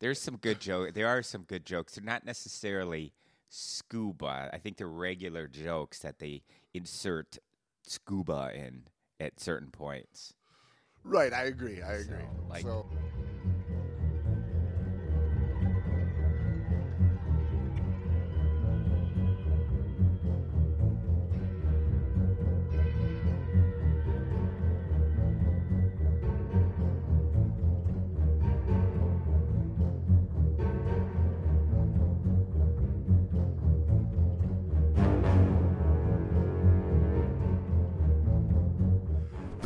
there's some good joke. There are some good jokes. They're not necessarily scuba. I think they're regular jokes that they insert scuba in at certain points. Right, I agree. I agree. So, like- so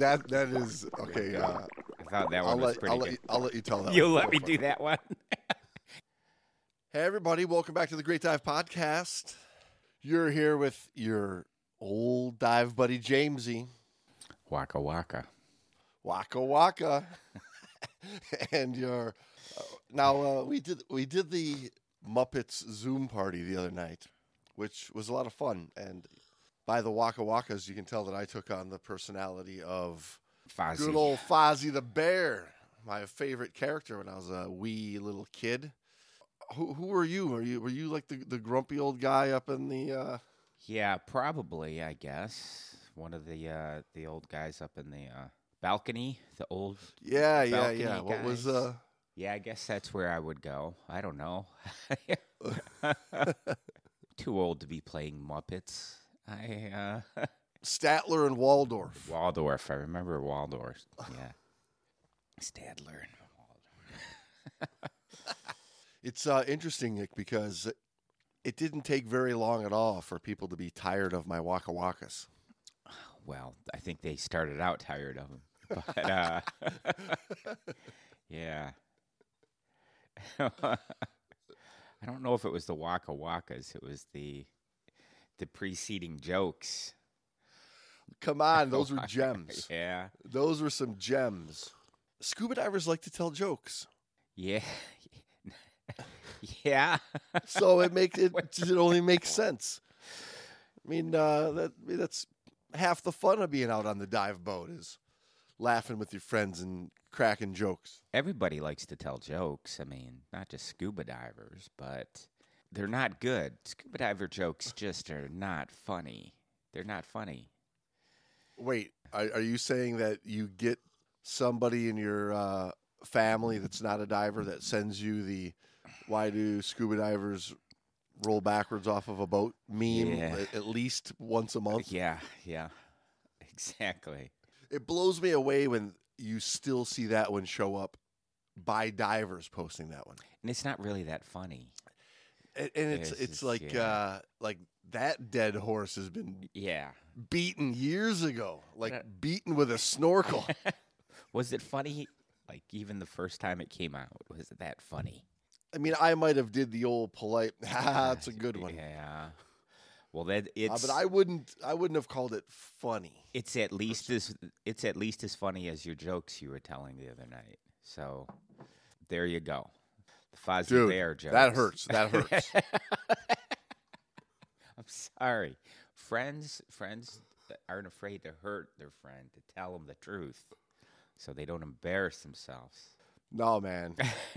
That that is okay. Uh, I thought that I'll one was let pretty I'll let, good. you, I'll let you tell that. You'll one. let me do that one. Hey, everybody! Welcome back to the Great Dive Podcast. You're here with your old dive buddy Jamesy. Waka waka. Waka waka. and your uh, now uh, we did we did the Muppets Zoom party the other night, which was a lot of fun. And by the Waka Wakas, you can tell that I took on the personality of Fozzie. good old Fozzie the Bear, my favorite character when I was a wee little kid. Who who were you? Were you were you like the, the grumpy old guy up in the? Uh... Yeah, probably. I guess one of the uh, the old guys up in the uh, balcony. The old. Yeah, yeah, yeah. What was guys. uh? Yeah, I guess that's where I would go. I don't know. Too old to be playing Muppets. I uh, Statler and Waldorf. Waldorf. I remember Waldorf. Yeah. Statler and Waldorf. It's uh, interesting, Nick, because it didn't take very long at all for people to be tired of my Waka Wakas. Well, I think they started out tired of them. but uh, yeah. I don't know if it was the Waka Wakas. It was the the preceding jokes. Come on, those were gems. Yeah, Those were some gems. Scuba divers like to tell jokes, yeah, yeah. so it makes it it only makes sense. I mean, uh, that I mean, that's half the fun of being out on the dive boat is laughing with your friends and cracking jokes. Everybody likes to tell jokes. I mean, not just scuba divers, but they're not good. Scuba diver jokes just are not funny. They're not funny. Wait, are, are you saying that you get somebody in your uh, family that's not a diver that sends you the "Why do scuba divers roll backwards off of a boat?" meme Yeah. at, at least once a month? Yeah, yeah, exactly. It blows me away when you still see that one show up by divers posting that one, And it's not really that funny. And, and it's it's it's- like yeah. uh, like that dead horse has been Yeah. beaten years ago, like Uh, beaten with a snorkel. Was it funny? Like even the first time it came out, was it that funny? I mean, I might have did the old polite. "Ah, That's a good one. Yeah. Well, that Uh, it's but I wouldn't. I wouldn't have called it funny. it's at least as it's at least as funny as your jokes you were telling the other night. So there you go. The Fozzie Dude, Bear jokes. that hurts. That hurts. I'm sorry. Friends, friends aren't afraid to hurt their friend to tell them the truth, so they don't embarrass themselves. no, man.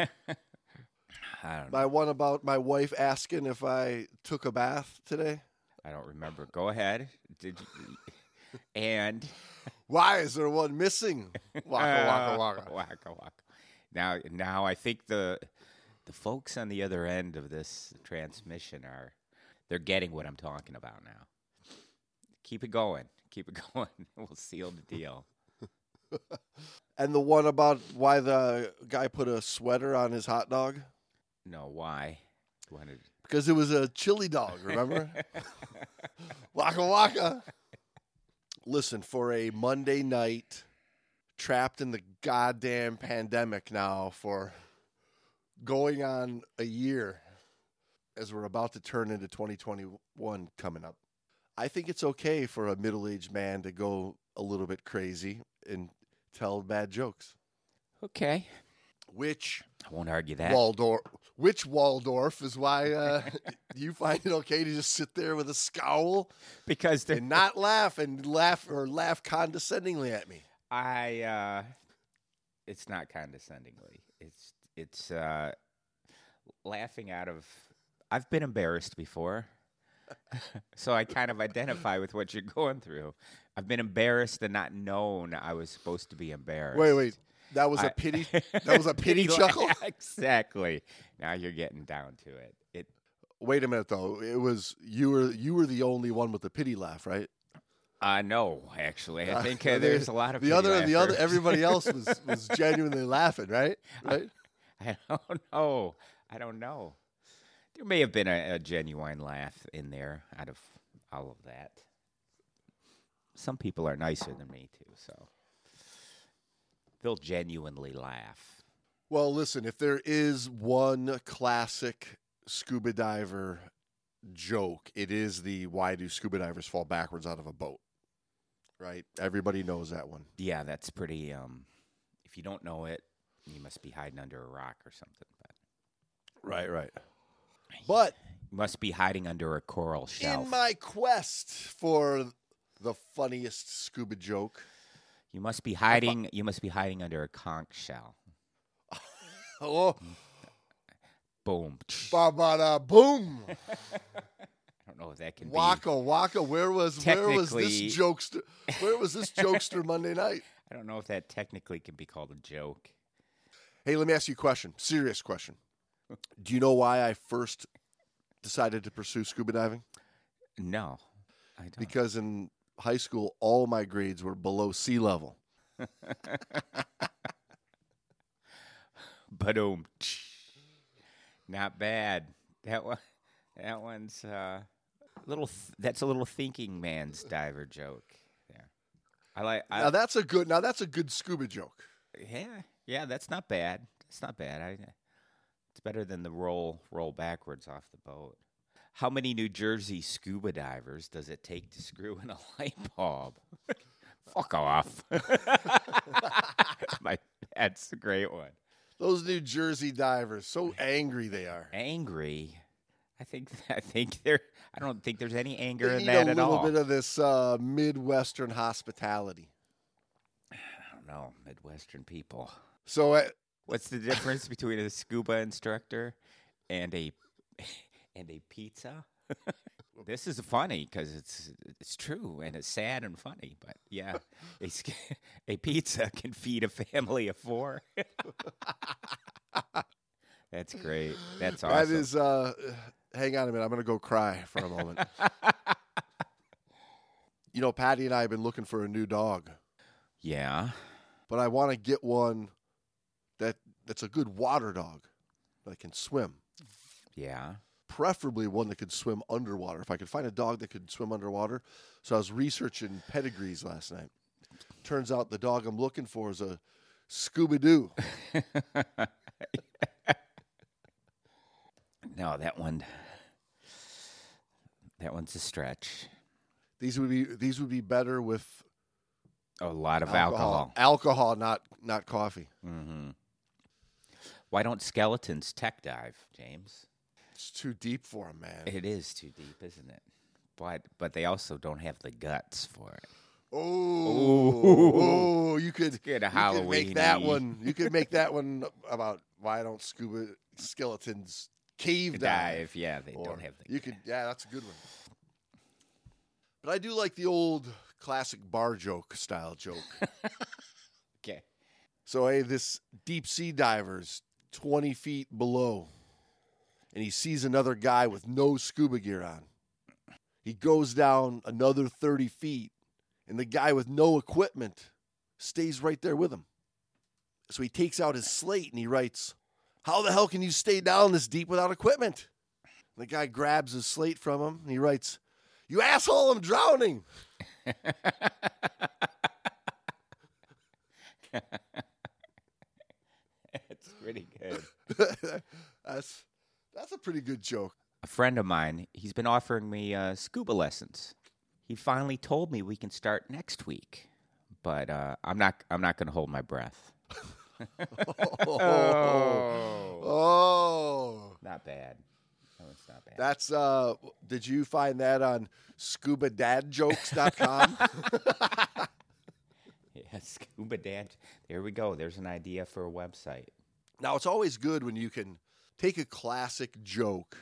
I don't know. My one about my wife asking if I took a bath today. I don't remember. Go ahead. Did you? And Why is there one missing? Waka waka waka. waka waka. Now, now I think the the folks on the other end of this transmission are they're getting what I'm talking about now. Keep it going. Keep it going. we'll seal the deal. And the one about why the guy put a sweater on his hot dog No, why? Wanted because it was a chili dog. Remember? Waka waka. Listen, for a Monday night, trapped in the goddamn pandemic now for going on a year as we're about to turn into 2021 coming up. I think it's okay for a middle aged man to go a little bit crazy and tell bad jokes. Okay. Which I won't argue that. Waldorf, which Waldorf is why uh, you find it okay to just sit there with a scowl because they're and not laugh and laugh or laugh condescendingly at me. I uh it's not condescendingly. It's it's uh laughing out of I've been embarrassed before. so I kind of identify with what you're going through. I've been embarrassed and not known I was supposed to be embarrassed. Wait, wait. That was a I- pity. That was a pity chuckle. exactly. Now you're getting down to it. It Wait a minute though. It was you were you were the only one with the pity laugh, right? uh no, actually. I Uh, think uh, there's a lot of the other the other everybody else was was genuinely laughing, right? Right? I don't know. I don't know. There may have been a, a genuine laugh in there out of all of that. Some people are nicer than me too, so they'll genuinely laugh. Well, listen, if there is one classic scuba diver joke, it is the why do scuba divers fall backwards out of a boat? Right? Everybody knows that one. Yeah, that's pretty. Um, if you don't know it, you must be hiding under a rock or something. But Right, right. But you must be hiding under a coral shelf. in my quest for the funniest scuba joke, you must be hiding. You must be hiding under a conch shell. oh, Boom. ba boom. I don't know if that can be. Waka waka, where was where was this jokester? Where was this jokester Monday night? I don't know if that technically can be called a joke. Hey, let me ask you a question. Serious question. Do you know why I first decided to pursue scuba diving? No, I don't. Because in high school, all my grades were below sea level. But um, not bad. That one, that one's uh, little. Th- that's a little thinking man's diver joke. There, I like. I, now that's a good. Now that's a good scuba joke. yeah, yeah. That's not bad. That's not bad. I. It's better than the roll roll backwards off the boat. How many New Jersey scuba divers does it take to screw in a light bulb? Fuck off. My, that's a great one. Those New Jersey divers, so angry they are. angry. I think I think there. I don't think there's any anger They in that a little bit of this uh, Midwestern hospitality. I don't know Midwestern people. So uh, What's the difference between a scuba instructor and a and a pizza? this is funny because it's it's true and it's sad and funny. But yeah, a, a pizza can feed a family of four. That's great. That's awesome. that is. Uh, hang on a minute. I'm going to go cry for a moment. you know, Patty and I have been looking for a new dog. yeah. but I want to get one that's a good water dog that can swim. Yeah. Preferably one that could swim underwater. If I could find a dog that could swim underwater. So I was researching pedigrees last night. Turns out the dog I'm looking for is a Scooby Doo. No, that one. That one's a stretch. These would be these would be better with A lot of alcohol. alcohol. Alcohol, not not coffee. hmm Why don't skeletons tech dive, James? It's too deep for them, man. It is too deep, isn't it? But but they also don't have the guts for it. Oh, oh, you could Get a You could make that one. You could make that one about why don't scuba skeletons cave dive? dive. Yeah, they Or don't have the. You could, yeah, that's a good one. But I do like the old classic bar joke style joke. Okay. so hey, this deep sea diver's twenty feet below, and he sees another guy with no scuba gear on. He goes down another thirty feet, and the guy with no equipment stays right there with him. So he takes out his slate and he writes, How the hell can you stay down this deep without equipment? And the guy grabs his slate from him and he writes, You asshole, I'm drowning. Pretty good. that's that's a pretty good joke. A friend of mine, he's been offering me uh, scuba lessons. He finally told me we can start next week, but uh, I'm not. I'm not going to hold my breath. Oh, Oh. oh. Not bad. No, it's not bad. that's uh did you find that on scubadadjokes.com? Yeah, scuba dad. There we go. There's an idea for a website. Now it's always good when you can take a classic joke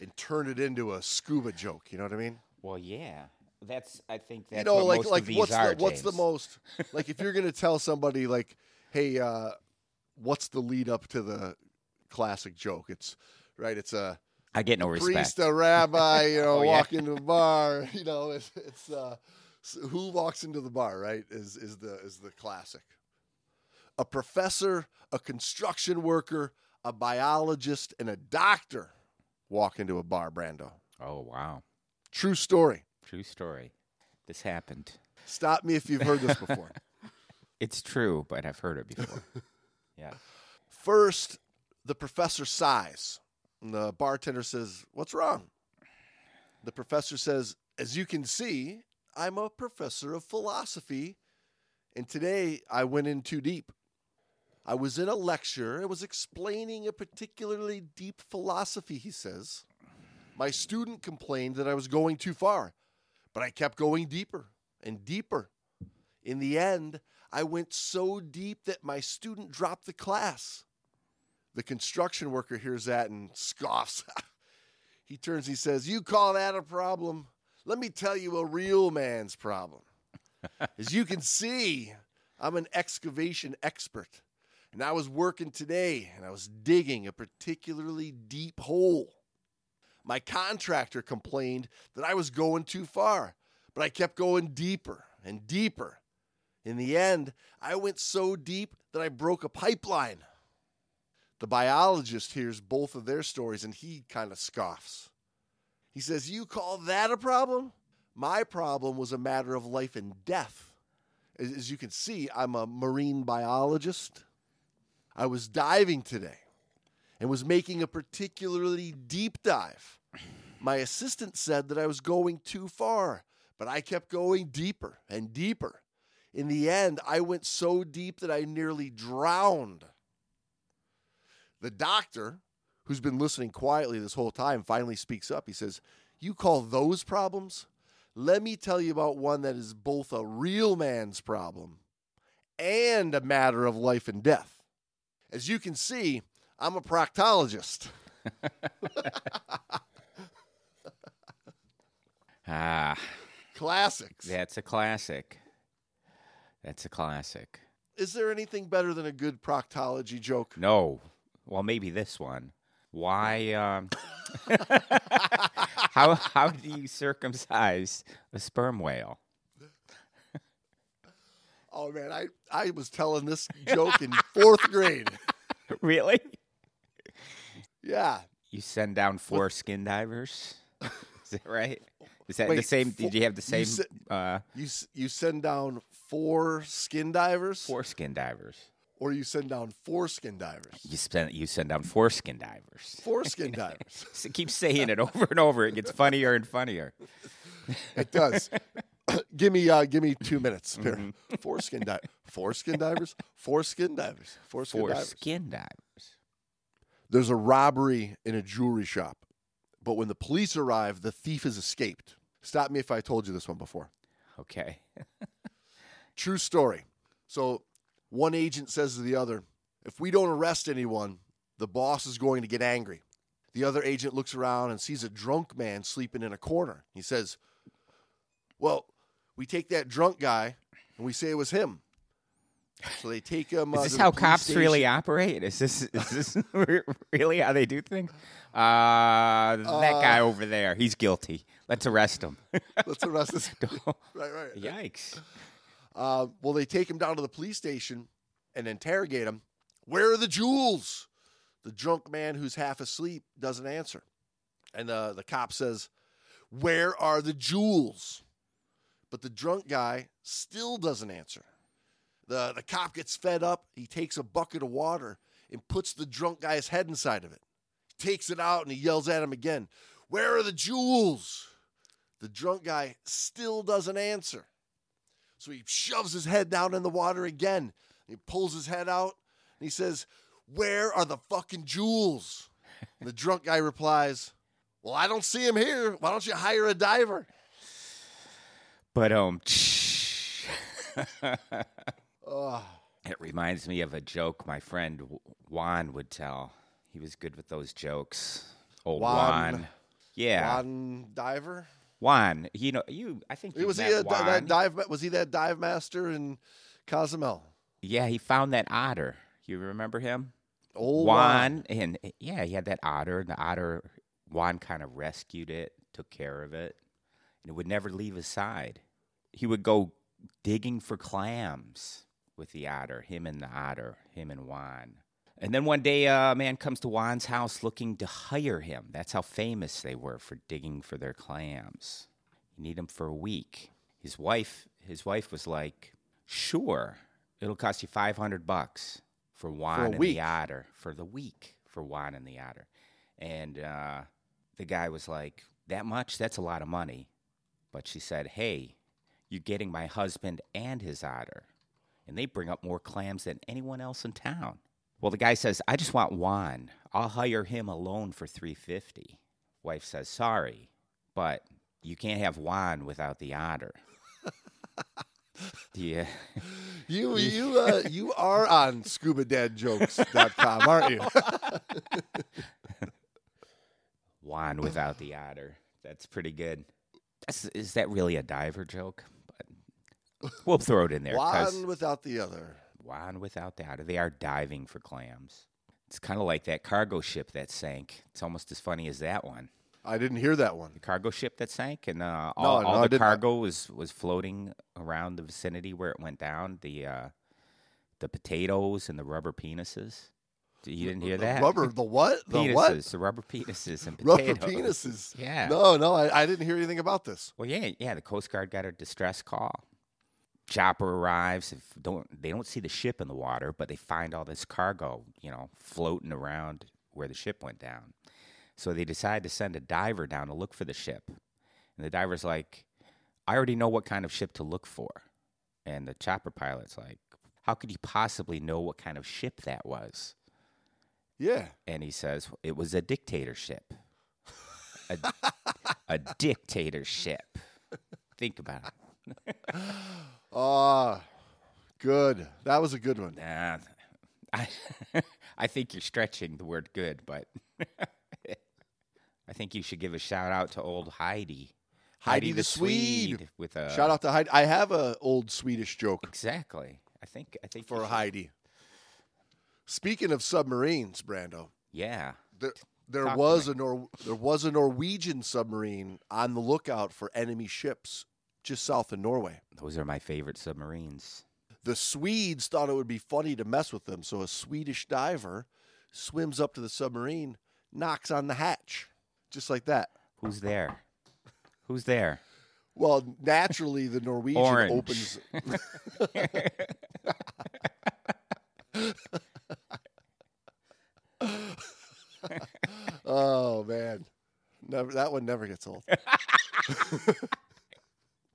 and turn it into a scuba joke, you know what I mean? Well, yeah. That's. I think that's you know, like most like what's are. the what's the most like if you're gonna tell somebody like, hey, uh, what's the lead up to the classic joke? It's right. It's a I get no priest, respect. a rabbi, you know, Oh, yeah. walk into a bar. You know, it's, it's uh, who walks into the bar, right? Is is the is the classic. A professor, a construction worker, a biologist, and a doctor walk into a bar. Brando, Oh wow, true story. true story. This happened. Stop me if you've heard this before. It's true, but I've heard it before. yeah. First, the professor sighs. And the bartender says, What's wrong? The professor says, As you can see, I'm a professor of philosophy, and today I went in too deep. I was in a lecture and was explaining a particularly deep philosophy, he says. My student complained that I was going too far, but I kept going deeper and deeper. In the end, I went so deep that my student dropped the class. The construction worker hears that and scoffs. he turns, he says, You call that a problem? Let me tell you a real man's problem. As you can see, I'm an excavation expert. And I was working today and I was digging a particularly deep hole. My contractor complained that I was going too far, but I kept going deeper and deeper. In the end, I went so deep that I broke a pipeline. The biologist hears both of their stories and he kind of scoffs. He says, You call that a problem? My problem was a matter of life and death. As, you can see, I'm a marine biologist. I was diving today and was making a particularly deep dive. My assistant said that I was going too far, but I kept going deeper and deeper. In the end, I went so deep that I nearly drowned. The doctor, who's been listening quietly this whole time, finally speaks up. He says, You call those problems? Let me tell you about one that is both a real man's problem and a matter of life and death. As you can see, I'm a proctologist. Ah, Classics. that's a classic. That's a classic. Is there anything better than a good proctology joke? No. Well, maybe this one. Why? Um, how how do you circumcise a sperm whale? Oh man, I, I was telling this joke in fourth grade. Really? Yeah. You send down four skin divers. Is that right? Is that the same? fo- did you have the you same uh, You you send down four skin divers, four skin divers? or you send down four skin divers. You send you send down four skin divers. Four skin divers. So keep saying it over and over. It gets funnier and funnier. It does. Give me uh, give me two minutes. Here. Mm-hmm. Four skin divers. Four skin divers. Four skin divers. Four skin Four divers. skin divers. There's a robbery in a jewelry shop, but when the police arrive, the thief has escaped. Stop me if I told you this one before. Okay. True story. So one agent says to the other, if we don't arrest anyone, the boss is going to get angry. The other agent looks around and sees a drunk man sleeping in a corner. He says, Well, we take that drunk guy and we say it was him. So they take him. Is uh, this to how cops station. really operate? Is this is this really how they do things? Uh, that guy over there, he's guilty. Let's arrest him. Let's arrest this. right, right. Yikes! Uh, well, they take him down to the police station and interrogate him. Where are the jewels? The drunk man who's half asleep doesn't answer. And uh, the cop says, Where are the jewels? But the drunk guy still doesn't answer. The, the cop gets fed up. He takes a bucket of water and puts the drunk guy's head inside of it. He takes it out and he yells at him again, Where are the jewels? The drunk guy still doesn't answer. So he shoves his head down in the water again. He pulls his head out and he says, Where are the fucking jewels? And the drunk guy replies, Well, I don't see him here. Why don't you hire a diver? But um, Oh, it reminds me of a joke my friend Juan would tell. He was good with those jokes. Old Juan- Juan. Yeah, Juan diver? Juan. You know, you. I think you was he a, Juan. that dive? Was he that dive master in Cozumel? Yeah, he found that otter. You remember him? Old Juan, and yeah, he had that otter, and the otter, Juan kind of rescued it, took care of it, and it would never leave his side. He would go digging for clams with the otter, him and the otter, him and Juan. And then one day, a man comes to Juan's house looking to hire him. That's how famous they were for digging for their clams. You need him for a week. His wife, his wife was like, "Sure, it'll cost you five hundred bucks for Juan and week. the otter for the week for Juan and the otter." And uh, the guy was like, "That much? That's a lot of money." But she said, "Hey, you're getting my husband and his otter, and they bring up more clams than anyone else in town." Well, the guy says, "I just want Juan. I'll hire him alone for three fifty. Wife says, "Sorry, but you can't have Juan without the otter." yeah. You you uh, you are on scubadadjokes.com, aren't you? Juan without the otter. That's pretty good. That's, is that really a diver joke? But we'll throw it in there. One without the other. Juan without the otter. They are diving for clams. It's kind of like that cargo ship that sank. It's almost as funny as that one. I didn't hear that one. The cargo ship that sank, and uh, all, no, all the cargo was was floating around the vicinity where it went down. The uh, the potatoes and the rubber penises. You didn't hear The that? Rubber, the what? The penises, what? the rubber penises and Rubber penises. Yeah. No, no, I, I didn't hear anything about this. Well, yeah, yeah. The Coast Guard got a distress call. Chopper arrives. If don't they don't see the ship in the water, but they find all this cargo, you know, floating around where the ship went down. So they decide to send a diver down to look for the ship. And the diver's like, "I already know what kind of ship to look for." And the chopper pilot's like, "How could you possibly know what kind of ship that was?" Yeah. And he says, "It was a dictatorship." A, a dictatorship. Think about it. Ah, good. That was a good one. Nah, I I think you're stretching the word good, but I think you should give a shout out to old Heidi. Heidi the Swede. with a Shout out to Heidi. I have a old Swedish joke Exactly. I think I think for Heidi. Speaking of submarines, Brando, Yeah. there, there Talk was a Nor- there was a Norwegian submarine on the lookout for enemy ships just south of Norway. Those are my favorite submarines. The Swedes thought it would be funny to mess with them, so a Swedish diver swims up to the submarine, knocks on the hatch, just like that. Who's there? Who's there? Well, naturally, the Norwegian opens. oh man, never that one never gets old.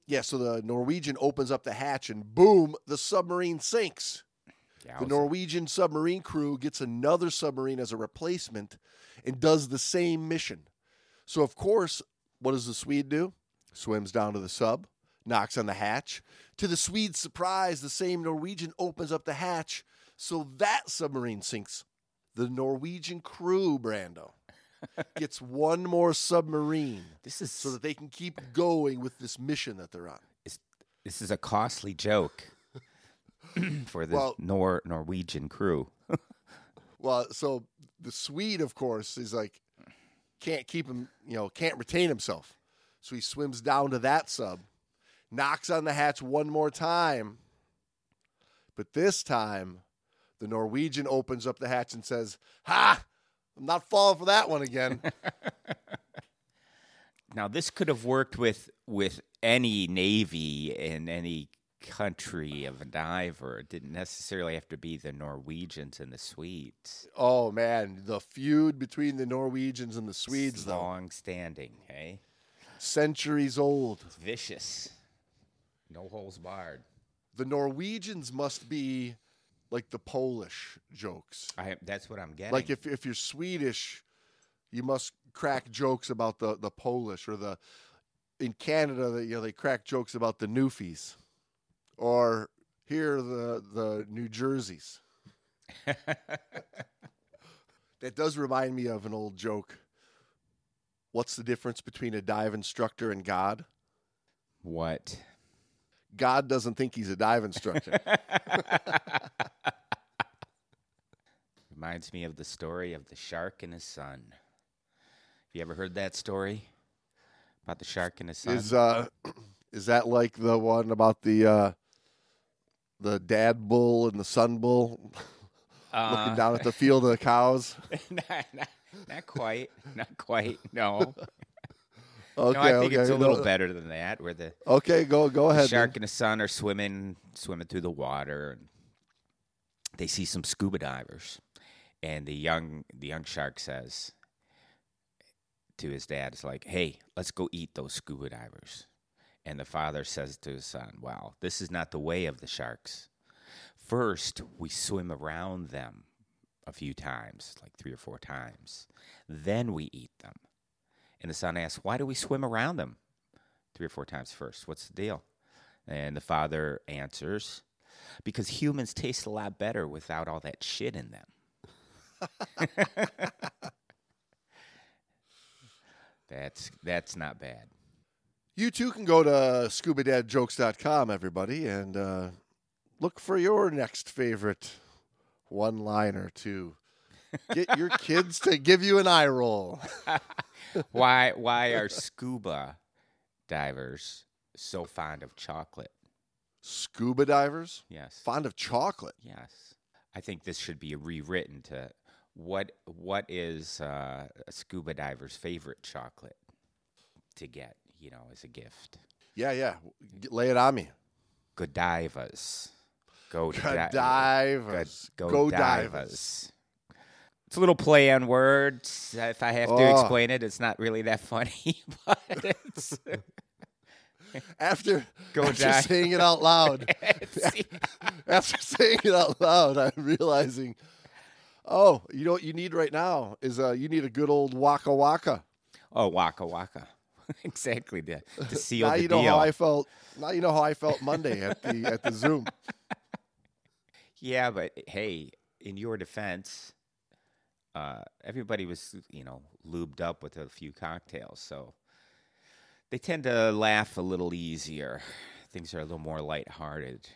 yeah, so the Norwegian opens up the hatch, and boom, the submarine sinks. The Norwegian submarine crew gets another submarine as a replacement and does the same mission. So, of course, what does the Swede do? Swims down to the sub, knocks on the hatch. To the Swede's surprise, the same Norwegian opens up the hatch, so that submarine sinks. The Norwegian crew, Brando, gets one more submarine This is so that they can keep going with this mission that they're on. this is a costly joke for the Well- Nor Norwegian crew. Well, so the Swede, of course, is like can't keep him, you know, can't retain himself. So he swims down to that sub, knocks on the hatch one more time. But this time, the Norwegian opens up the hatch and says, "Ha! I'm not falling for that one again." Now this could have worked with with any navy in any country of a diver. It didn't necessarily have to be the Norwegians and the Swedes. Oh man, the feud between the Norwegians and the Swedes, though, long standing, hey? centuries old. It's vicious. No holes barred. The Norwegians must be like the Polish jokes. I that's what I'm getting. Like if if you're Swedish, you must crack jokes about the the Polish or the in Canada that you know they crack jokes about the Newfies, or here the the New Jerseys. That does remind me of an old joke. What's the difference between a dive instructor and God? what? God doesn't think he's a dive instructor. Reminds me of the story of the shark and his son. Have you ever heard that story about the shark and his son? is uh is that like the one about the uh the dad bull and the son bull looking Uh, down at the field of the cows? not, not, not quite. Not quite. No. Okay, no, I think okay. it's a little better than that, where the, Okay, go go the ahead. shark then. and his son are swimming, swimming through the water, and they see some scuba divers, and the young the young shark says to his dad, "It's like, hey, let's go eat those scuba divers." And the father says to his son, "Well, this is not the way of the sharks. First, we swim around them a few times, like three or four times. Then we eat them." And the son asks, Why do we swim around them three or four times first? What's the deal? And the father answers, Because humans taste a lot better without all that shit in them. that's that's not bad. You too can go to scubadadjokes.com, everybody, and uh, look for your next favorite one liner to get your kids to give you an eye roll. Why why are scuba divers so fond of chocolate? Scuba divers, Yes. fond of chocolate. Yes, I think this should be rewritten to what what is uh, a scuba diver's favorite chocolate to get, you know, as a gift. Yeah, yeah. Lay it on me. Godivas, go di- Godivers. Go, Go divers. divers. It's a little play on words. If I have to Oh. explain it, it's not really that funny, but it's. After, Go after saying it out loud, after saying it out loud, I'm realizing, oh, you know what you need right now is uh, you need a good old waka waka. oh, waka waka. exactly to, to seal now the you know deal. how I felt. Now you know how I felt Monday at the at the Zoom. Yeah, but hey, in your defense, uh, everybody was, you know, lubed up with a few cocktails, so they tend to laugh a little easier. Things are a little more lighthearted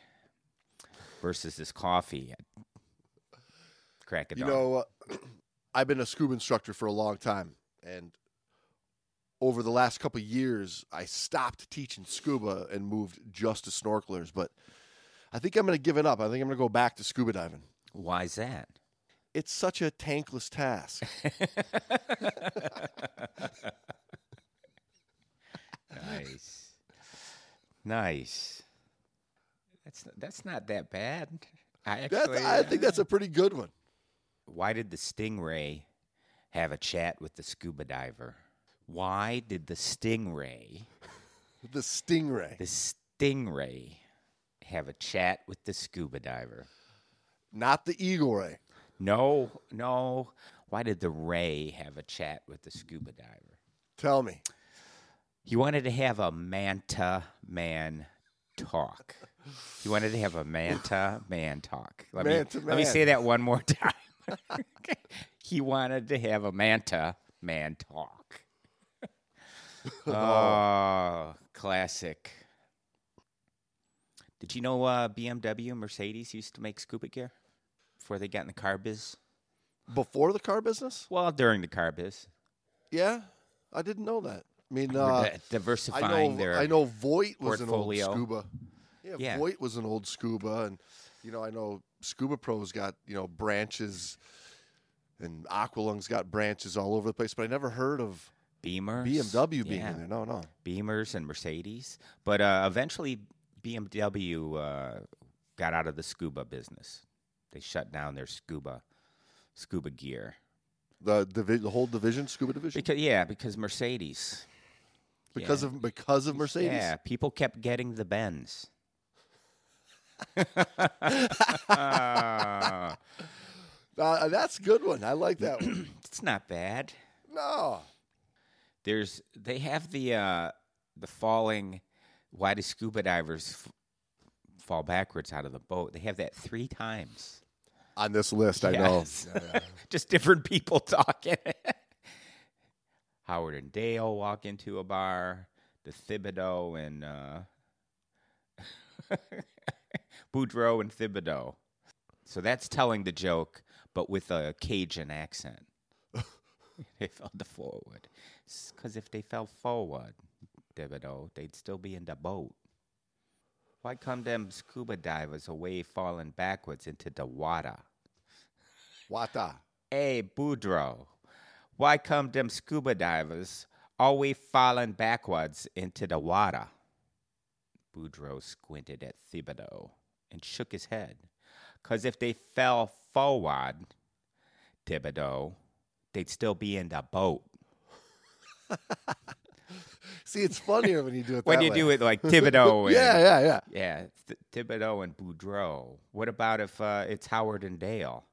versus this coffee. Crack a You know, uh, I've been a scuba instructor for a long time, and over the last couple of years, I stopped teaching scuba and moved just to snorkelers. But I think I'm going to give it up. I think I'm going to go back to scuba diving. why's that? It's such a tankless task. Nice, nice. That's that's not that bad. I actually, I think that's a pretty good one. Why did the stingray have a chat with the scuba diver? Why did the stingray, The stingray, the stingray, have a chat with the scuba diver? not the eagle ray. No, no. Why did the ray have a chat with the scuba diver? Tell me. He wanted to have a manta man talk. He wanted to have a manta man talk. Let, Manta me, let me say that one more time. he wanted to have a manta man talk. oh, classic. Did you know uh, BMW Mercedes used to make scuba gear before they got in the car biz? Before the car business? Well, during the car biz. Yeah, I didn't know that. I mean, uh, di- I diversifying know. their I know Voit was portfolio. an old scuba. Yeah, Yeah. Voit was an old scuba, and you know, I know Scuba Pro's got you know branches, and Aqualung's got branches all over the place. But I never heard of Beamers, BMW being yeah, in there. No, no. Beamers and Mercedes. But uh, eventually, BMW uh, got out of the scuba business. They shut down their scuba scuba gear The divi- the whole division, scuba division, because yeah, because Mercedes. because yeah. of because of Mercedes. Yeah, people kept getting the Benz. Uh, that's a good one. I like that one. it's not bad. No. There's they have the uh, the falling. Why do scuba divers f- fall backwards out of the boat? They have that three times. On this list, I Yes. know. Just different people talking. Howard and Dale walk into a bar. The Thibodeau and uh, Boudreaux and Thibodeau. So that's telling the joke, but with a Cajun accent. they fell forward. Because if they fell forward, Thibodeau, they'd still be in the boat. Why come them scuba divers away falling backwards into the water? Wata. Hey, Boudreaux, why come them scuba divers always falling backwards into the water? Boudreaux squinted at Thibodeau and shook his head. Cause if they fell forward, Thibodeau, they'd still be in the boat. See, it's funnier when you do it When you way. do it like Thibodeau and yeah, yeah, yeah. yeah, Th- Thibodeau and Boudreaux. What about if uh, it's Howard and Dale?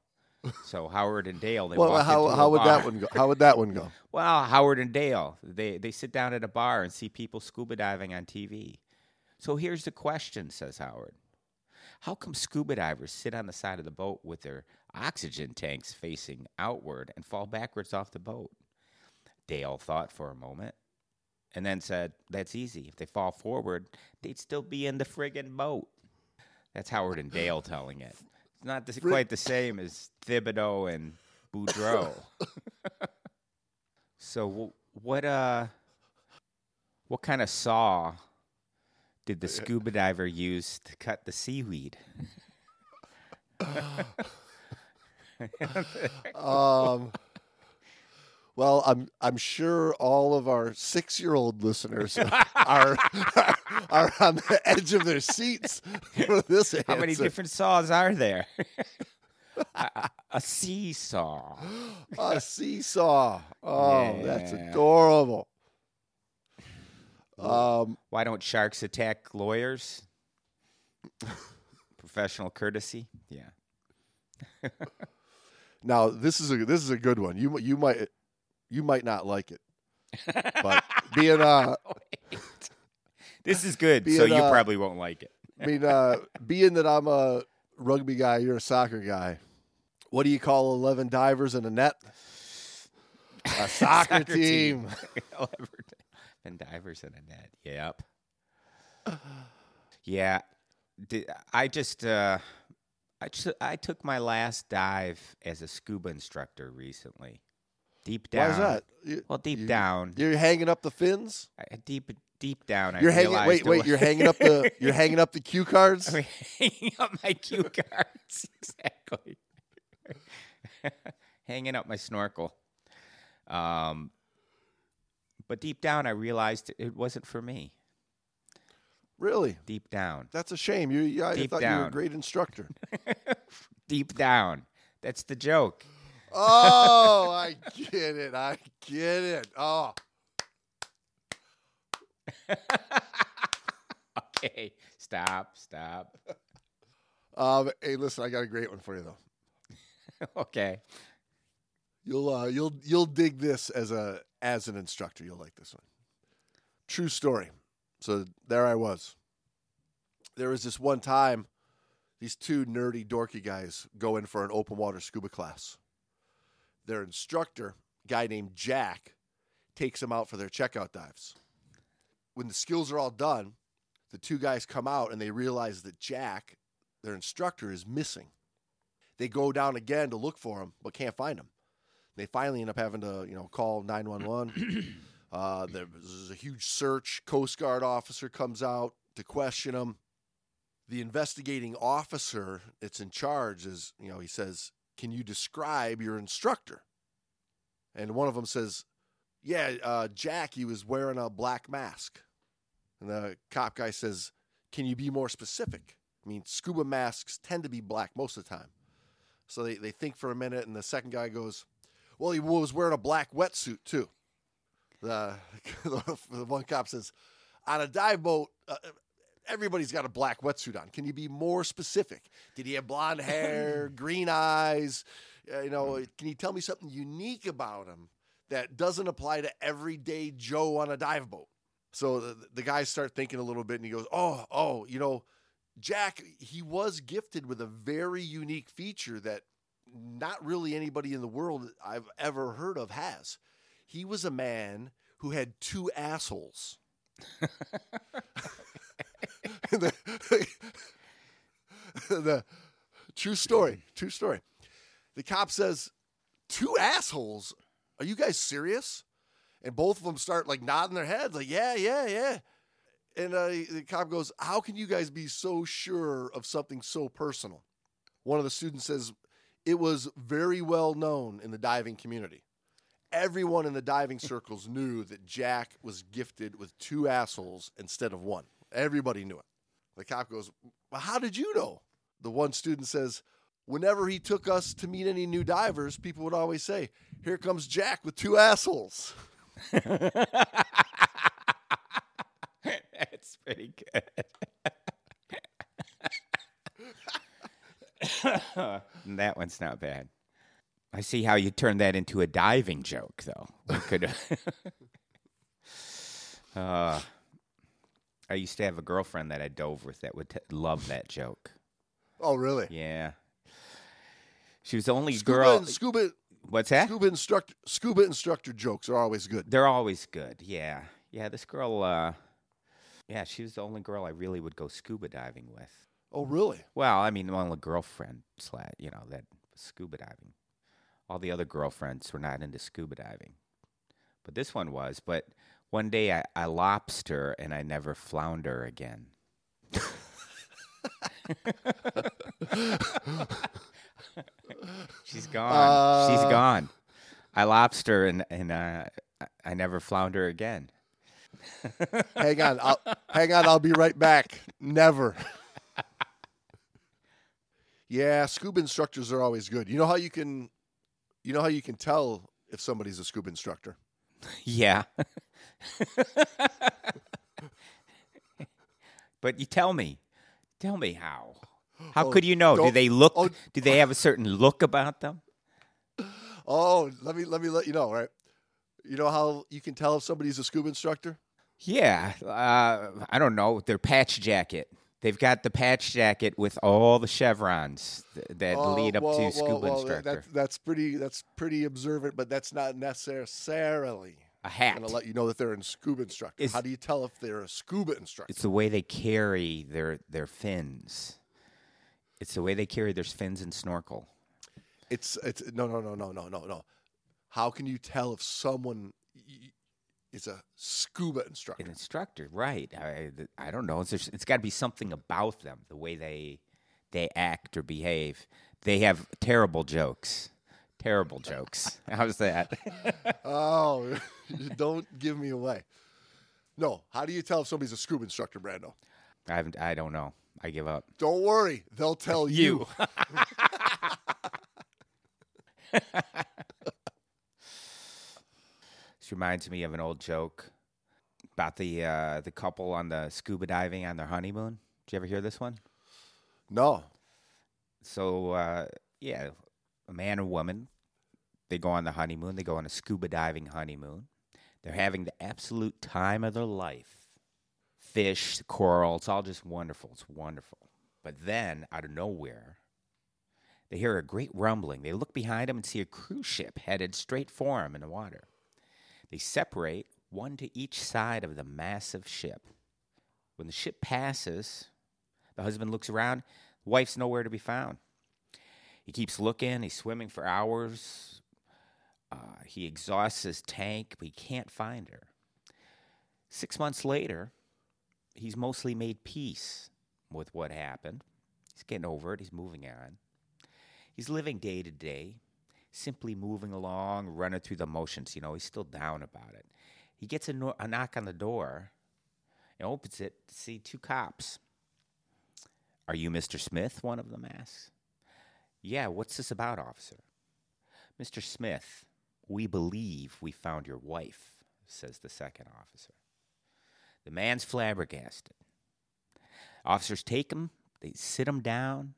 So Howard and Dale, they Well, walk how into a how would that one go? How would that one go? Well, Howard and Dale, they, they sit down at a bar and see people scuba diving on TV. So here's the question, says Howard. How come scuba divers sit on the side of the boat with their oxygen tanks facing outward and fall backwards off the boat? Dale thought for a moment and then said, That's easy. If they fall forward, they'd still be in the friggin' boat. That's Howard and Dale telling it. It's not the, quite the same as Thibodeau and Boudreaux. So what uh what kind of saw did the scuba diver use to cut the seaweed? Um, well, I'm I'm sure all of our six year old listeners are are on the edge of their seats for this answer. How many different saws are there? a, a seesaw. A seesaw. Oh, that's adorable. Um, Why don't sharks attack lawyers? Professional courtesy. Yeah. now this is a this is a good one. You you might you might not like it, but being uh This is good, Being, so you uh, probably won't like it. I mean uh being that I'm a rugby guy, you're a soccer guy. What do you call eleven divers in a net? A soccer, team. and divers in a net. Yep. Yeah. I just uh I just, I took my last dive as a scuba instructor recently. Deep Why down. is that? You, Well, deep you- down. You're hanging up the fins. I- deep deep down. I You're hanging. realized Wait, wait. You're hanging up the. You're hanging up the cue cards. I'm hanging up my cue cards. exactly. hanging up my snorkel. Um, but deep down, I realized it wasn't for me. Really? Deep down. That's a shame. You. I Deep thought you were a great instructor. Deep down. That's the joke. Oh, I get it. I get it. Oh, Okay. Stop. Stop. um, hey, listen. I got a great one for you though. okay. You'll uh, you'll you'll dig this as a as an instructor. You'll like this one. True story. So there I was. There was this one time, these two nerdy dorky guys go in for an open water scuba class. Their instructor, guy named Jack, takes them out for their checkout dives. When the skills are all done, the two guys come out and they realize that Jack, their instructor, is missing. They go down again to look for him, but can't find him. They finally end up having to, you know, call 911. uh, there a huge search. Coast Guard officer comes out to question him. The investigating officer that's in charge is, you know, he says, Can you describe your instructor? And one of them says, Yeah, uh, Jack, he was wearing a black mask. And the cop guy says, Can you be more specific? I mean, scuba masks tend to be black most of the time. So they, they think for a minute, and the second guy goes, Well, he was wearing a black wetsuit, too. The, the one cop says, On a dive boat, uh, everybody's got a black wetsuit on. Can you be more specific? Did he have blonde hair, green eyes? Uh, you know, can you tell me something unique about him that doesn't apply to everyday Joe on a dive boat? So the, the guys start thinking a little bit, and he goes, "Oh, oh, you know, Jack, he was gifted with a very unique feature that not really anybody in the world I've ever heard of has. He was a man who had two assholes." the, the true story, true story. The cop says, Two assholes? Are you guys serious? And both of them start like nodding their heads, like, Yeah, yeah, yeah. And uh, the cop goes, How can you guys be so sure of something so personal? One of the students says, It was very well known in the diving community. Everyone in the diving circles knew that Jack was gifted with two assholes instead of one. Everybody knew it. The cop goes, Well, how did you know? The one student says, Whenever he took us to meet any new divers, people would always say, Here comes Jack with two assholes. That's pretty good. that one's not bad. I see how you turned that into a diving joke, though. We could. uh, I used to have a girlfriend that I dove with that would t- love that joke. Oh, really? Yeah, she was the only Scuba, girl. and- scuba, What's that? scuba instructor, scuba instructor jokes are always good. They're always good. Yeah, yeah. This girl, uh, yeah, she was the only girl I really would go scuba diving with. Oh, really? Well, I mean, only girlfriend slash, you know, that scuba diving. All the other girlfriends were not into scuba diving, but this one was. But one day I, I lobster and I never flounder again. She's gone. She's gone. I lobster and and uh, I- I never flounder again. hang on, I'll, hang on. I'll be right back. Never. yeah, scuba instructors are always good. You know how you can, you know how you can tell if somebody's a scuba instructor. Yeah. but you tell me, tell me how. How Oh, could you know? Do they look? oh. do they have a certain look about them? Oh, let me let me let you know. Right? You know how you can tell if somebody's a scuba instructor? Yeah, uh, I don't know. Their patch jacket. They've got the patch jacket with all the chevrons th- that Oh, lead up whoa, to scuba whoa, instructor. That, that's pretty. That's pretty observant, but that's not necessarily. A I'm hat. gonna let you know that they're in scuba instructor. Is- how do you tell if they're a scuba instructor? It's the way they carry their their fins. It's the way they carry their fins and snorkel. It's it's no no no no no no no. How can you tell if someone is a scuba instructor? An instructor, right? I, I don't know. It's, it's got to be something about them, the way they they act or behave. They have terrible jokes. Terrible jokes. How's that? Oh, don't give me away. No, how do you tell if somebody's a scuba instructor, Brando? I haven't, I don't know. I give up. Don't worry, they'll tell you. This reminds me of an old joke about the uh, the couple on the scuba diving on their honeymoon. Did you ever hear this one? No. So uh, yeah, a man and woman, they go on the honeymoon. They go on a scuba diving honeymoon. They're having the absolute time of their life. Fish, coral, it's all just wonderful. It's wonderful. But then, out of nowhere, they hear a great rumbling. They look behind them and see a cruise ship headed straight for them in the water. They separate, one to each side of the massive ship. When the ship passes, the husband looks around. Wife's nowhere to be found. He keeps looking. He's swimming for hours. Uh, he exhausts his tank, but he can't find her. Six months later, he's mostly made peace with what happened. He's getting over it. He's moving on. He's living day to day, simply moving along, running through the motions. You know, he's still down about it. He gets a, no- a knock on the door and opens it to see two cops. Are you Mr. Smith? One of them asks. Yeah, what's this about, officer? Mr. Smith, we believe we found your wife, says the second officer. The man's flabbergasted. Officers take him, they sit him down,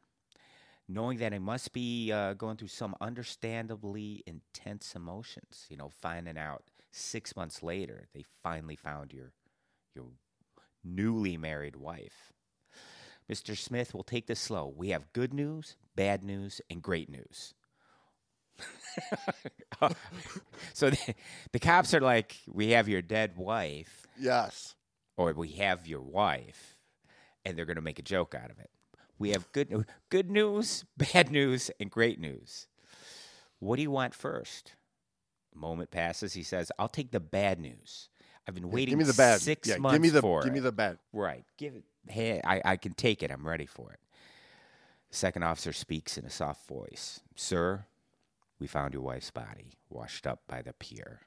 knowing that he must be uh, going through some understandably intense emotions. You know, finding out six months later they finally found your your newly married wife. Mr. Smith will take this slow. We have good news, bad news, and great news. so the, the cops are like, "We have your dead wife." Yes. or we have your wife, and they're going to make a joke out of it. We have good news, good news, bad news, and great news. What do you want first? A moment passes. He says, "I'll take the bad news. I've been waiting give me the bad. six yeah, months give me the for give it. me the bad. right. Give it. Hey, I, I can take it. I'm ready for it." The second officer speaks in a soft voice, "Sir, we found your wife's body washed up by the pier.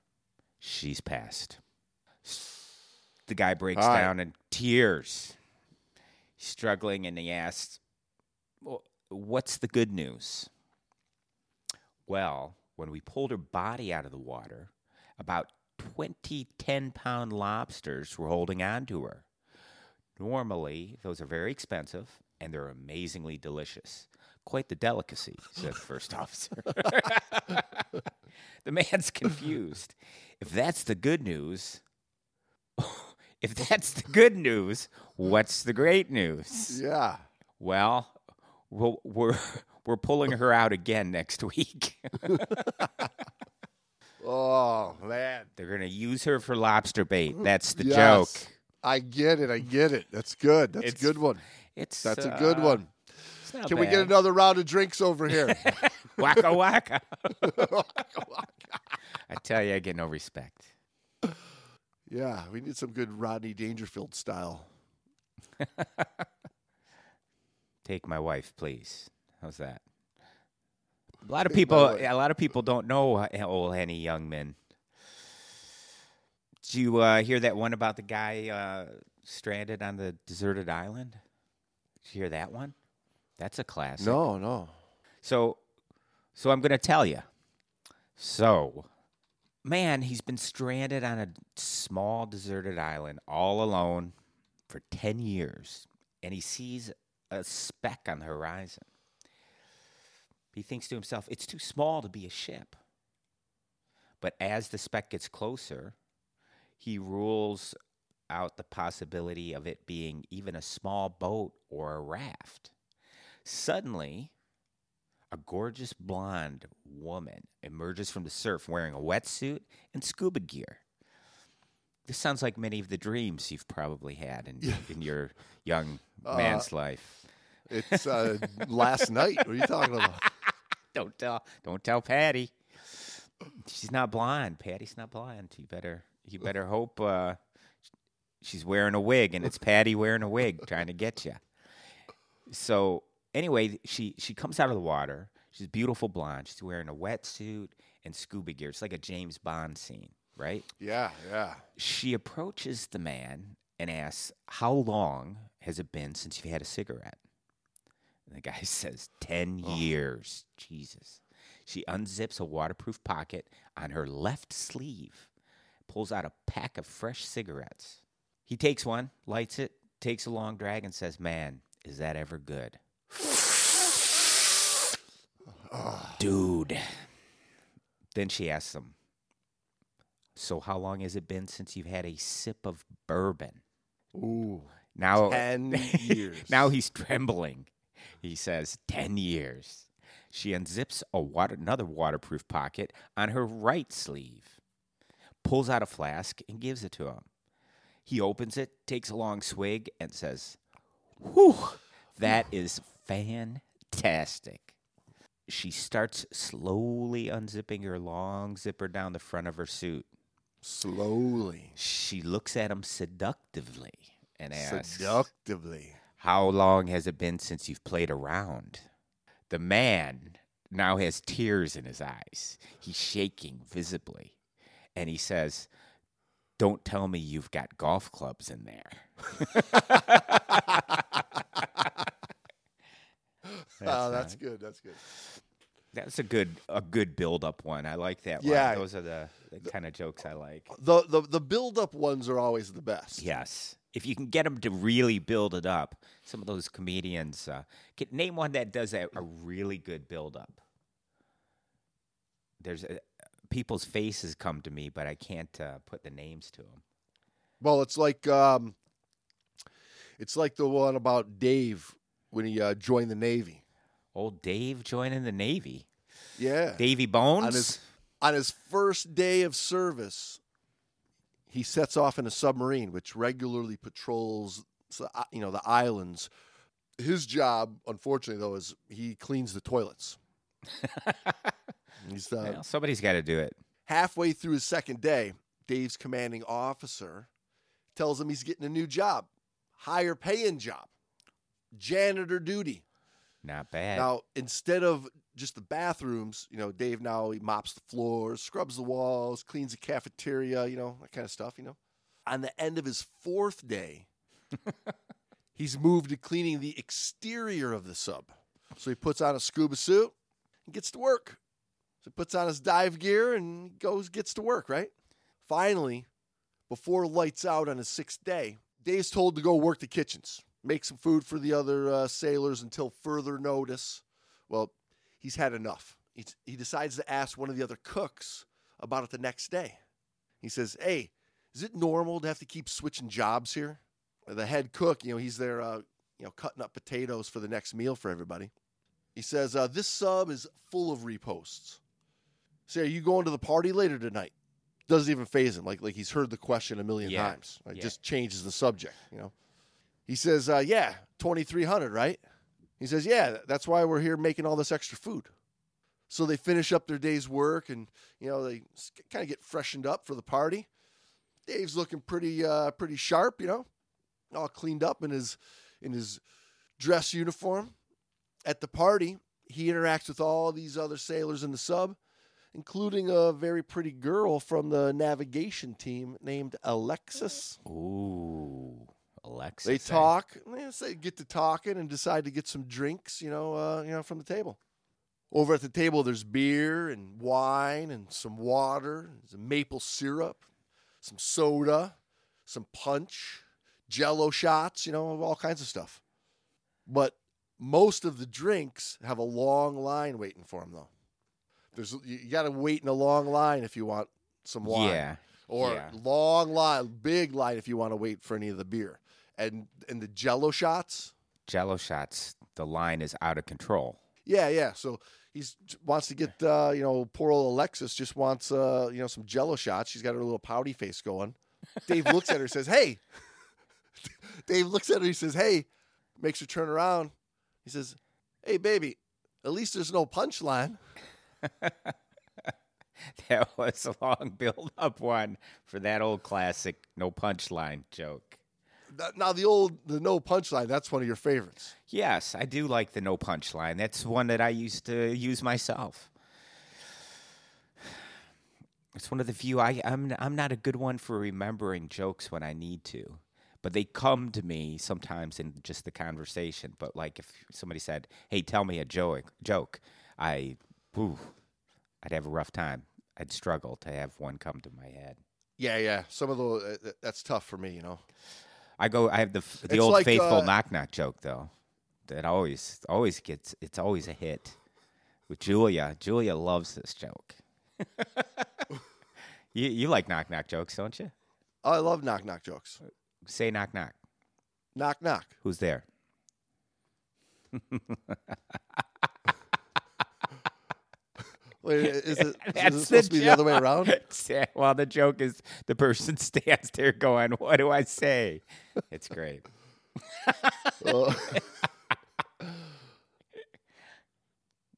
She's passed." The guy breaks right. down in tears, struggling, and he asks, well, What's the good news? Well, when we pulled her body out of the water, about 20 10 pound lobsters were holding on to her. Normally, those are very expensive and they're amazingly delicious. Quite the delicacy, said the first officer. man's confused. If that's the good news, if that's the good news, what's the great news? Yeah. Well, we'll we're we're pulling her out again next week. Oh man. They're gonna use her for lobster bait. That's the Yes. joke. I get it. I get it. That's good. That's It's a good one. It's That's a good uh, one. Can we get another round of drinks over here? waka waka? I tell you, I get no respect. yeah, we need some good Rodney Dangerfield style. Take my wife, please. How's that? A lot of people, a lot of people don't know uh, old Henny Youngman. Did you uh, hear that one about the guy uh, stranded on the deserted island? Did you hear that one? That's a classic. No, no. So, so I'm going to tell you. So, man, he's been stranded on a small deserted island all alone for 10 years, and he sees a speck on the horizon. He thinks to himself, it's too small to be a ship. But as the speck gets closer, he rules out the possibility of it being even a small boat or a raft. Suddenly, a gorgeous blonde woman emerges from the surf wearing a wetsuit and scuba gear. This sounds like many of the dreams you've probably had in, in your young man's life. It's uh, last night. What are you talking about? Don't tell, don't tell Patty. She's not blind. Patty's not blind. You better, you better hope uh, she's wearing a wig, and it's Patty wearing a wig trying to get you. So anyway, she she comes out of the water. She's beautiful blonde. She's wearing a wetsuit and scuba gear. It's like a James Bond scene, right? Yeah, yeah. She approaches the man and asks, "How long has it been since you've had a cigarette?" And the guy says, 10 years. Jesus. She unzips a waterproof pocket on her left sleeve, pulls out a pack of fresh cigarettes. He takes one, lights it, takes a long drag, and says, Man, is that ever good? Dude. Then she asks him, So, how long has it been since you've had a sip of bourbon? Ooh. Now, 10 years. now he's trembling. He says, 10 years. She unzips a water, another waterproof pocket on her right sleeve, pulls out a flask, and gives it to him. He opens it, takes a long swig, and says, Whew, that is fantastic. She starts slowly unzipping her long zipper down the front of her suit. Slowly. She looks at him seductively and asks, Seductively. How long has it been since you've played around? The man now has tears in his eyes. He's shaking visibly. And he says, Don't tell me you've got golf clubs in there. oh, that's good. That's good. That's a good a good build up one. I like that Yeah. one. Those are the, the kind of jokes I like. The the the build up ones are always the best. Yes. If you can get them to really build it up, some of those comedians, uh, get, name one that does a, a really good build up. There's a, people's faces come to me, but I can't uh, put the names to them. Well, it's like um, it's like the one about Dave when he uh, joined the Navy. Old Dave joining the Navy. Yeah. Davy Bones. on his on his first day of service, he sets off in a submarine which regularly patrols uh, you know the islands. His job, unfortunately, though, is he cleans the toilets. He's uh, Well, somebody's got to do it. halfway through his second day. Dave's commanding officer tells him he's getting a new job, higher paying job, janitor duty. Not bad. Now, instead of just the bathrooms, you know, Dave now he mops the floors, scrubs the walls, cleans the cafeteria, you know, that kind of stuff, you know. On the end of his fourth day, he's moved to cleaning the exterior of the sub. So he puts on a scuba suit and gets to work. So he puts on his dive gear and goes gets to work, right? Finally, before lights out on his sixth day, Dave's told to go work the kitchens, make some food for the other uh, sailors until further notice. Well, he's had enough. He's, he decides to ask one of the other cooks about it the next day. He says, "Hey, is it normal to have to keep switching jobs here?" The head cook, you know, he's there, uh, you know, cutting up potatoes for the next meal for everybody. He says, uh, "This sub is full of reposts." Say, are you going to the party later tonight? Doesn't even phase him. Like like he's heard the question a million Yeah. times. Like Yeah. just changes the subject. You know. He says, uh, "Yeah, twenty three hundred, right?" He says, "Yeah, that's why we're here making all this extra food." So they finish up their day's work, and you know they kind of get freshened up for the party. Dave's looking pretty uh, pretty sharp, you know, all cleaned up in his in his dress uniform. At the party, he interacts with all these other sailors in the sub, including a very pretty girl from the navigation team named Alexis. Ooh, Alexis. They eh? talk. They say get to talking and decide to get some drinks, you know, uh, you know, from the table. Over at the table, there's beer and wine and some water, some maple syrup, some soda, some punch, Jello shots, you know, all kinds of stuff. But most of the drinks have a long line waiting for them, though. There's you got to wait in a long line if you want some wine Yeah. or Yeah. long line, big line if you want to wait for any of the beer. And and the Jello shots, Jello shots. The line is out of control. yeah, yeah. So he's wants to get uh, you know poor old Alexis just wants uh, you know some Jello shots. She's got her little pouty face going. Dave looks at her says, "Hey." Dave looks at her. He says, "Hey," makes her turn around. He says, "Hey, baby, at least there's no punchline." That was a long build up one for that old classic no punchline joke. Now the old the no punchline. That's one of your favorites. Yes, I do like the no punchline. That's one that I used to use myself. It's one of the few I I'm I'm not a good one for remembering jokes when I need to. But they come to me sometimes in just the conversation. But like if somebody said, "Hey, tell me a joke," joke, I, whew, I'd have a rough time. I'd struggle to have one come to my head. Yeah, yeah. Some of the uh, that's tough for me. You know. I go. I have the the It's old like, faithful uh, knock knock joke though. That always always gets. It's always a hit with Julia. Julia loves this joke. you you like knock knock jokes, don't you? Oh, I love knock knock jokes. Say knock knock. Knock knock. Who's there? Wait, is it, is it supposed to be the other way around? well, the joke is the person stands there going, "What do I say?" It's great. Uh,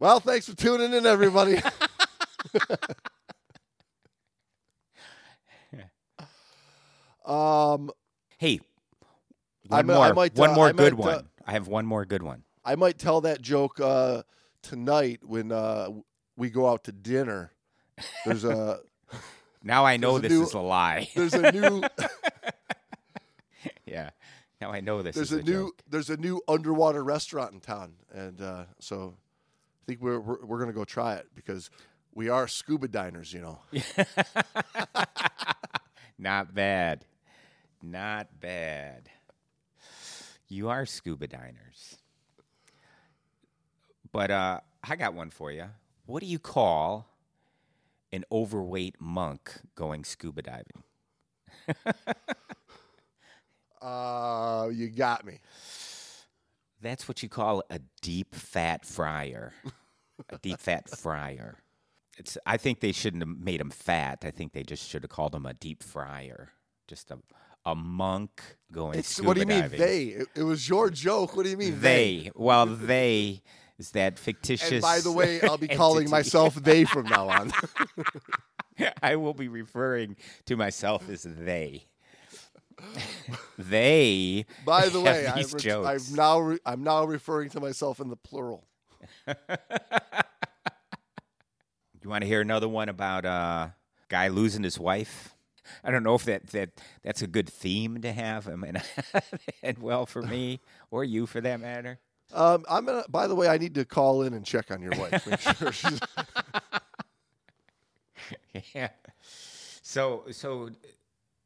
well, thanks for tuning in, everybody. um, Hey, I one mi- more. I might, one uh, more I good might, uh, one. I have one more good one. I might tell that joke uh, tonight when uh, we go out to dinner. There's a Now I know this new- is a lie. there's a new yeah. Now I know this there's is a a, new joke. there's a new underwater restaurant in town, and uh, so I think we're we're, we're gonna go try it because we are scuba diners, you know. Not bad. Not bad. You are scuba diners. But uh, I got one for you. What do you call an overweight monk going scuba diving? Uh, you got me. That's what you call a deep fat fryer. a deep fat fryer. It's. I think they shouldn't have made him fat. I think they just should have called him a deep fryer. Just a a monk going It's, scuba what do you mean they? It, it was your joke. What do you mean They. Well, they is that fictitious. And by the way, I'll be calling myself they from now on. I will be referring to myself as they. they. By the way, re- jokes. I'm now re- I'm now referring to myself in the plural. You want to hear another one about a guy losing his wife? I don't know if that, that that's a good theme to have. I mean, and well, for me or you, for that matter. Um, I'm gonna. By the way, I need to call in and check on your wife. Make sure she's, yeah. So so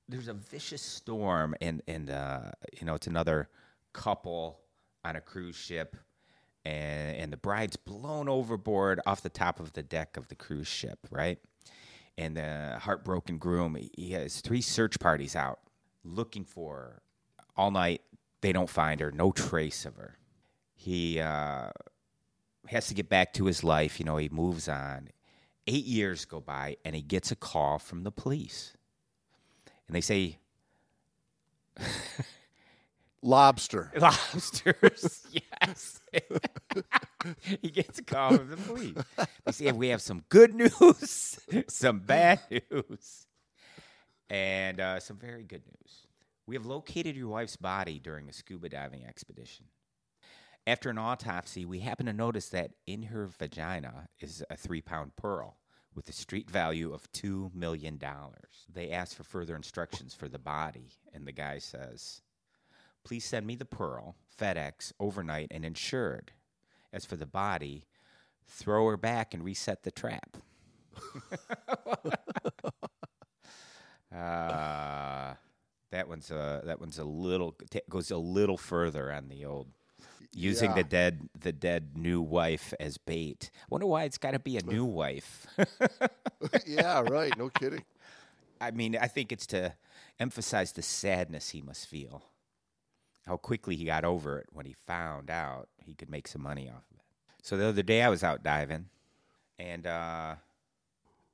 there's a vicious storm and and uh, you know it's another couple on a cruise ship and and the bride's blown overboard off the top of the deck of the cruise ship, right? And the heartbroken groom he- he has three search parties out looking for her all night. They don't find her, no trace of her. He uh, has to get back to his life. You know, he moves on. Eight years go by, and he gets a call from the police. And they say, lobster. Lobsters, yes. he gets a call from the police. They say, We have some good news, some bad news, and uh, some very good news. We have located your wife's body during a scuba diving expedition. After an autopsy, we happen to notice that in her vagina is a three pound pearl with a street value of $2 million. They ask for further instructions for the body, and the guy says, Please send me the pearl, FedEx, overnight, and insured. As for the body, throw her back and reset the trap. uh, that one's a that one's a little t- goes a little further on the old using Yeah. the dead the dead new wife as bait. I wonder why it's got to be a new wife. yeah, right. No kidding. I mean, I think it's to emphasize the sadness he must feel. How quickly he got over it when he found out he could make some money off of it. So the other day I was out diving and uh,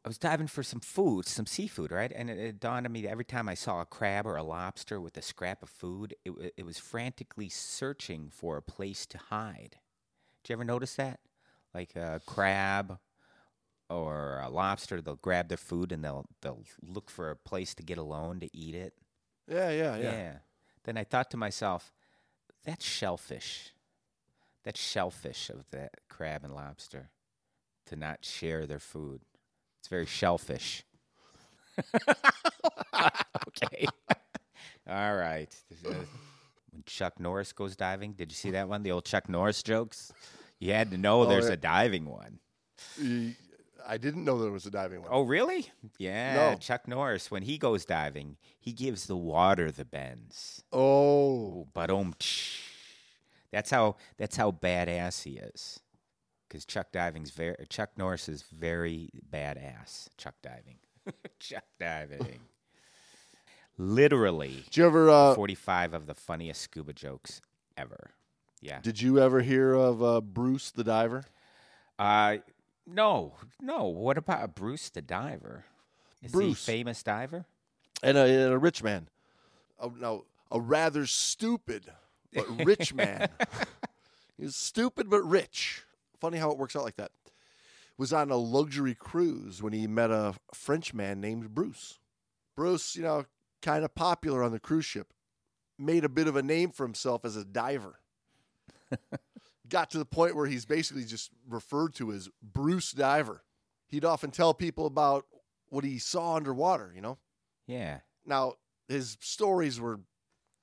I was diving for some food, some seafood, right? And it, it dawned on me that every time I saw a crab or a lobster with a scrap of food, it, it was frantically searching for a place to hide. Did you ever notice that? Like a crab or a lobster, they'll grab their food and they'll they'll look for a place to get alone to eat it. Yeah, yeah, Yeah. yeah. Then I thought to myself, that's shellfish. That's shellfish of that crab and lobster to not share their food. It's very shellfish. okay. All right. When Chuck Norris goes diving, did you see that one? The old Chuck Norris jokes? You had to know Oh, there's yeah. a diving one. I didn't know there was a diving one. Oh, really? Yeah. No. Chuck Norris, when he goes diving, he gives the water the bends. Oh, But um, that's how that's how badass he is. Because Chuck diving's very Chuck Norris is very badass. Chuck diving, Chuck diving. Literally, did you ever? Uh, forty-five of the funniest scuba jokes ever. Yeah. did you ever hear of uh, Bruce the diver? Uh no, no. What about Bruce the diver? Is Bruce. he a famous diver? And a, and a rich man. Oh, no, a rather stupid but rich man. He's stupid but rich. Funny how it works out like that. Was on a luxury cruise when he met a French man named Bruce. Bruce, you know, kind of popular on the cruise ship, made a bit of a name for himself as a diver. got to the point where he's basically just referred to as Bruce Diver. He'd often tell people about what he saw underwater, you know? Yeah. Now, his stories were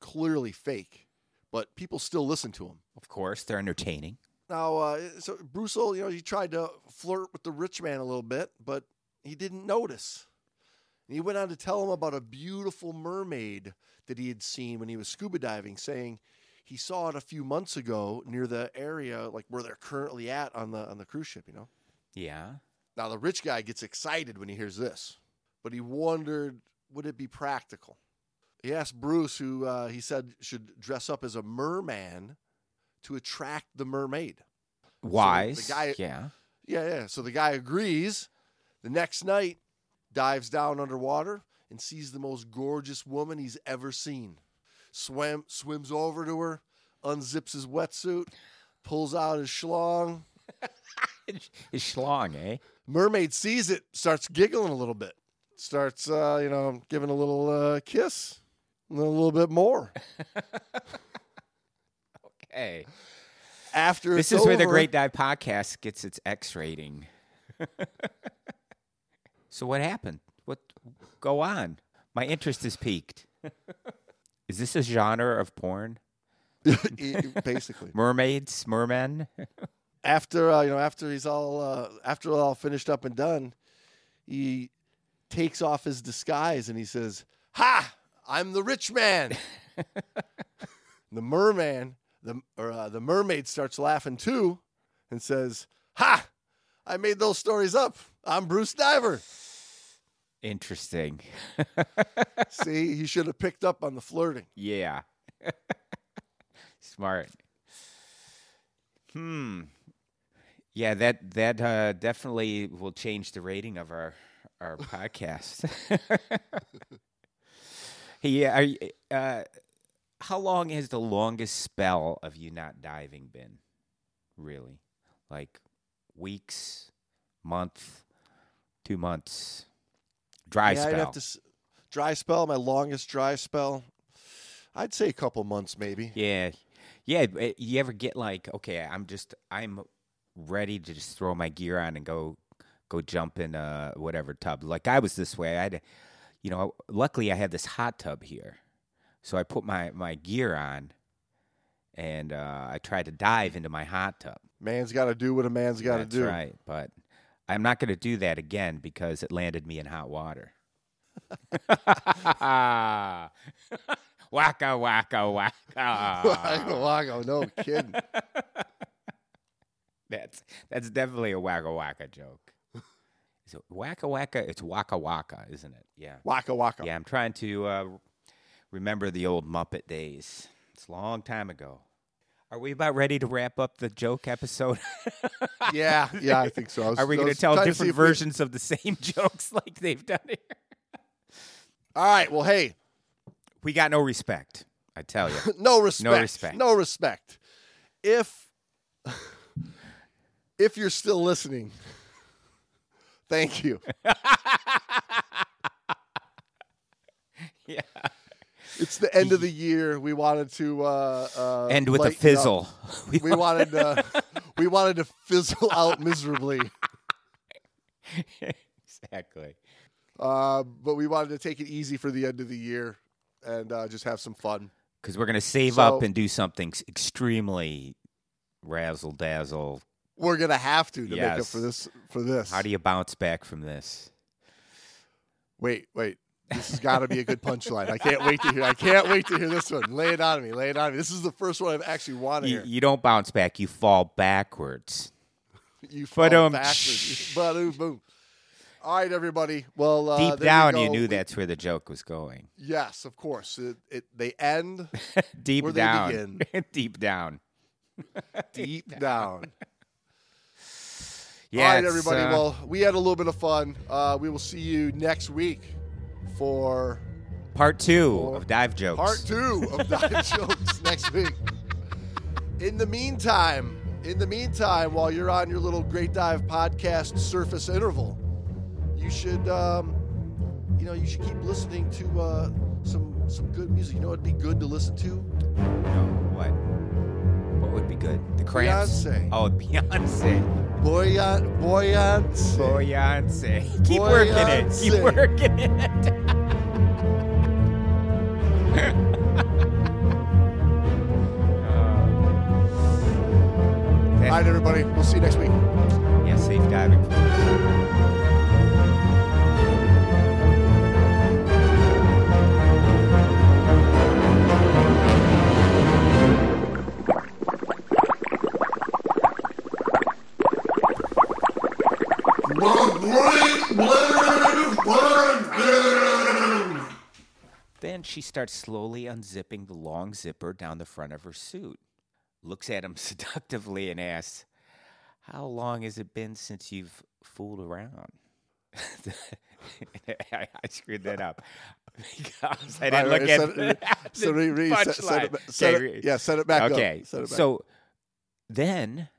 clearly fake, but people still listen to him. Of course, they're entertaining. Now, uh, so Bruce, you know, he tried to flirt with the rich man a little bit, but he didn't notice. And he went on to tell him about a beautiful mermaid that he had seen when he was scuba diving, saying he saw it a few months ago near the area like where they're currently at on the on the cruise ship, you know. Yeah. Now the rich guy gets excited when he hears this, but he wondered would it be practical. He asked Bruce, who uh, he said should dress up as a merman to attract the mermaid. Wise. guy- yeah. Yeah, yeah. So the guy agrees. The next night, dives down underwater and sees the most gorgeous woman he's ever seen. Swim, swims over to her, unzips his wetsuit, pulls out his schlong. His schlong, eh? Mermaid sees it, starts giggling a little bit, starts, uh, you know, giving a little uh, kiss, and then a little bit more. Hey. After This is where the Great Dive podcast gets its X rating. so what happened? What go on? My interest is peaked. is this a genre of porn? basically. Mermaids, mermen? after uh, you know after he's all uh, after all finished up and done, he takes off his disguise and he says, "Ha! I'm the rich man." the merman, the or uh, the mermaid starts laughing too, and says, "Ha! I made those stories up. I'm Bruce Diver." Interesting. See, he should have picked up on the flirting. Yeah. Smart. Hmm. Yeah, that that uh, definitely will change the rating of our our podcast. hey, are uh, how long has the longest spell of you not diving been? Really, like weeks, month, two months, dry yeah, I'd have to dry spell. My longest dry spell. I'd say a couple months, maybe. Yeah, yeah. You ever get like, okay, I'm just, I'm ready to just throw my gear on and go, go jump in uh whatever tub. Like I was this way. I had, you know, luckily I had this hot tub here, so I put my my gear on, and uh, I tried to dive into my hot tub. Man's got to do what a man's got to That's do. right, but I'm not going to do that again because it landed me in hot water. waka waka waka. Wacko, wacko, no kidding. That's that's definitely a waka waka joke. Is it waka waka? It's waka waka, isn't it? Yeah. Waka waka. Yeah, I'm trying to uh, remember the old Muppet days. It's a long time ago. Are we about ready to wrap up the joke episode? yeah, yeah, I think so. I was- Are we going to tell trying see different if we- versions of the same jokes like they've done here? All right. Well, hey, We got no respect, I tell you. no respect. No respect. No respect. If if you're still listening, thank you. yeah. It's the end of the year. We wanted to uh, uh, End with a fizzle. We We wanted to we wanted to fizzle out miserably, exactly. uh, but we wanted to take it easy for the end of the year and uh, just have some fun. Because we're going to save So- up and do something extremely razzle dazzle. We're gonna have to to make up for this. For this, How do you bounce back from this? Wait, wait. This has got to be a good punchline. I can't wait to hear. I can't wait to hear this one. Lay it on me. Lay it on me. This is the first one I've actually wanted You, you don't bounce back, you fall backwards. You fall Ba-dum. backwards. Ba-dum, boom. All right, everybody. Well, uh, Deep down, you knew that's where the joke was going. Yes, of course. It, it they end Deep Where they down. begin. Deep down. deep down. Yeah, All right, everybody. uh, well, we had a little bit of fun. Uh, we will see you next week for part two Or- of dive jokes. part two of Dive Jokes next week. In the meantime, in the meantime, while you're on your little Great Dive podcast surface interval, you should, um, you know, you should keep listening to uh, some some good music. You know, it'd be good to listen to. No, what? Would be good? The cramps. Beyonce. Oh, Beyonce. Boyan, Boyance. Beyonce. Keep working it. Keep working it. All right, everybody. We'll see you next week. yeah, safe diving. Then she starts slowly unzipping the long zipper down the front of her suit, looks at him seductively, and asks, How long has it been since you've fooled around? I, I screwed that up because I didn't look right, at it- the so re- re- set- set it punchline. ba- set Okay, it- yeah, set it back up. okay, Set it back. so then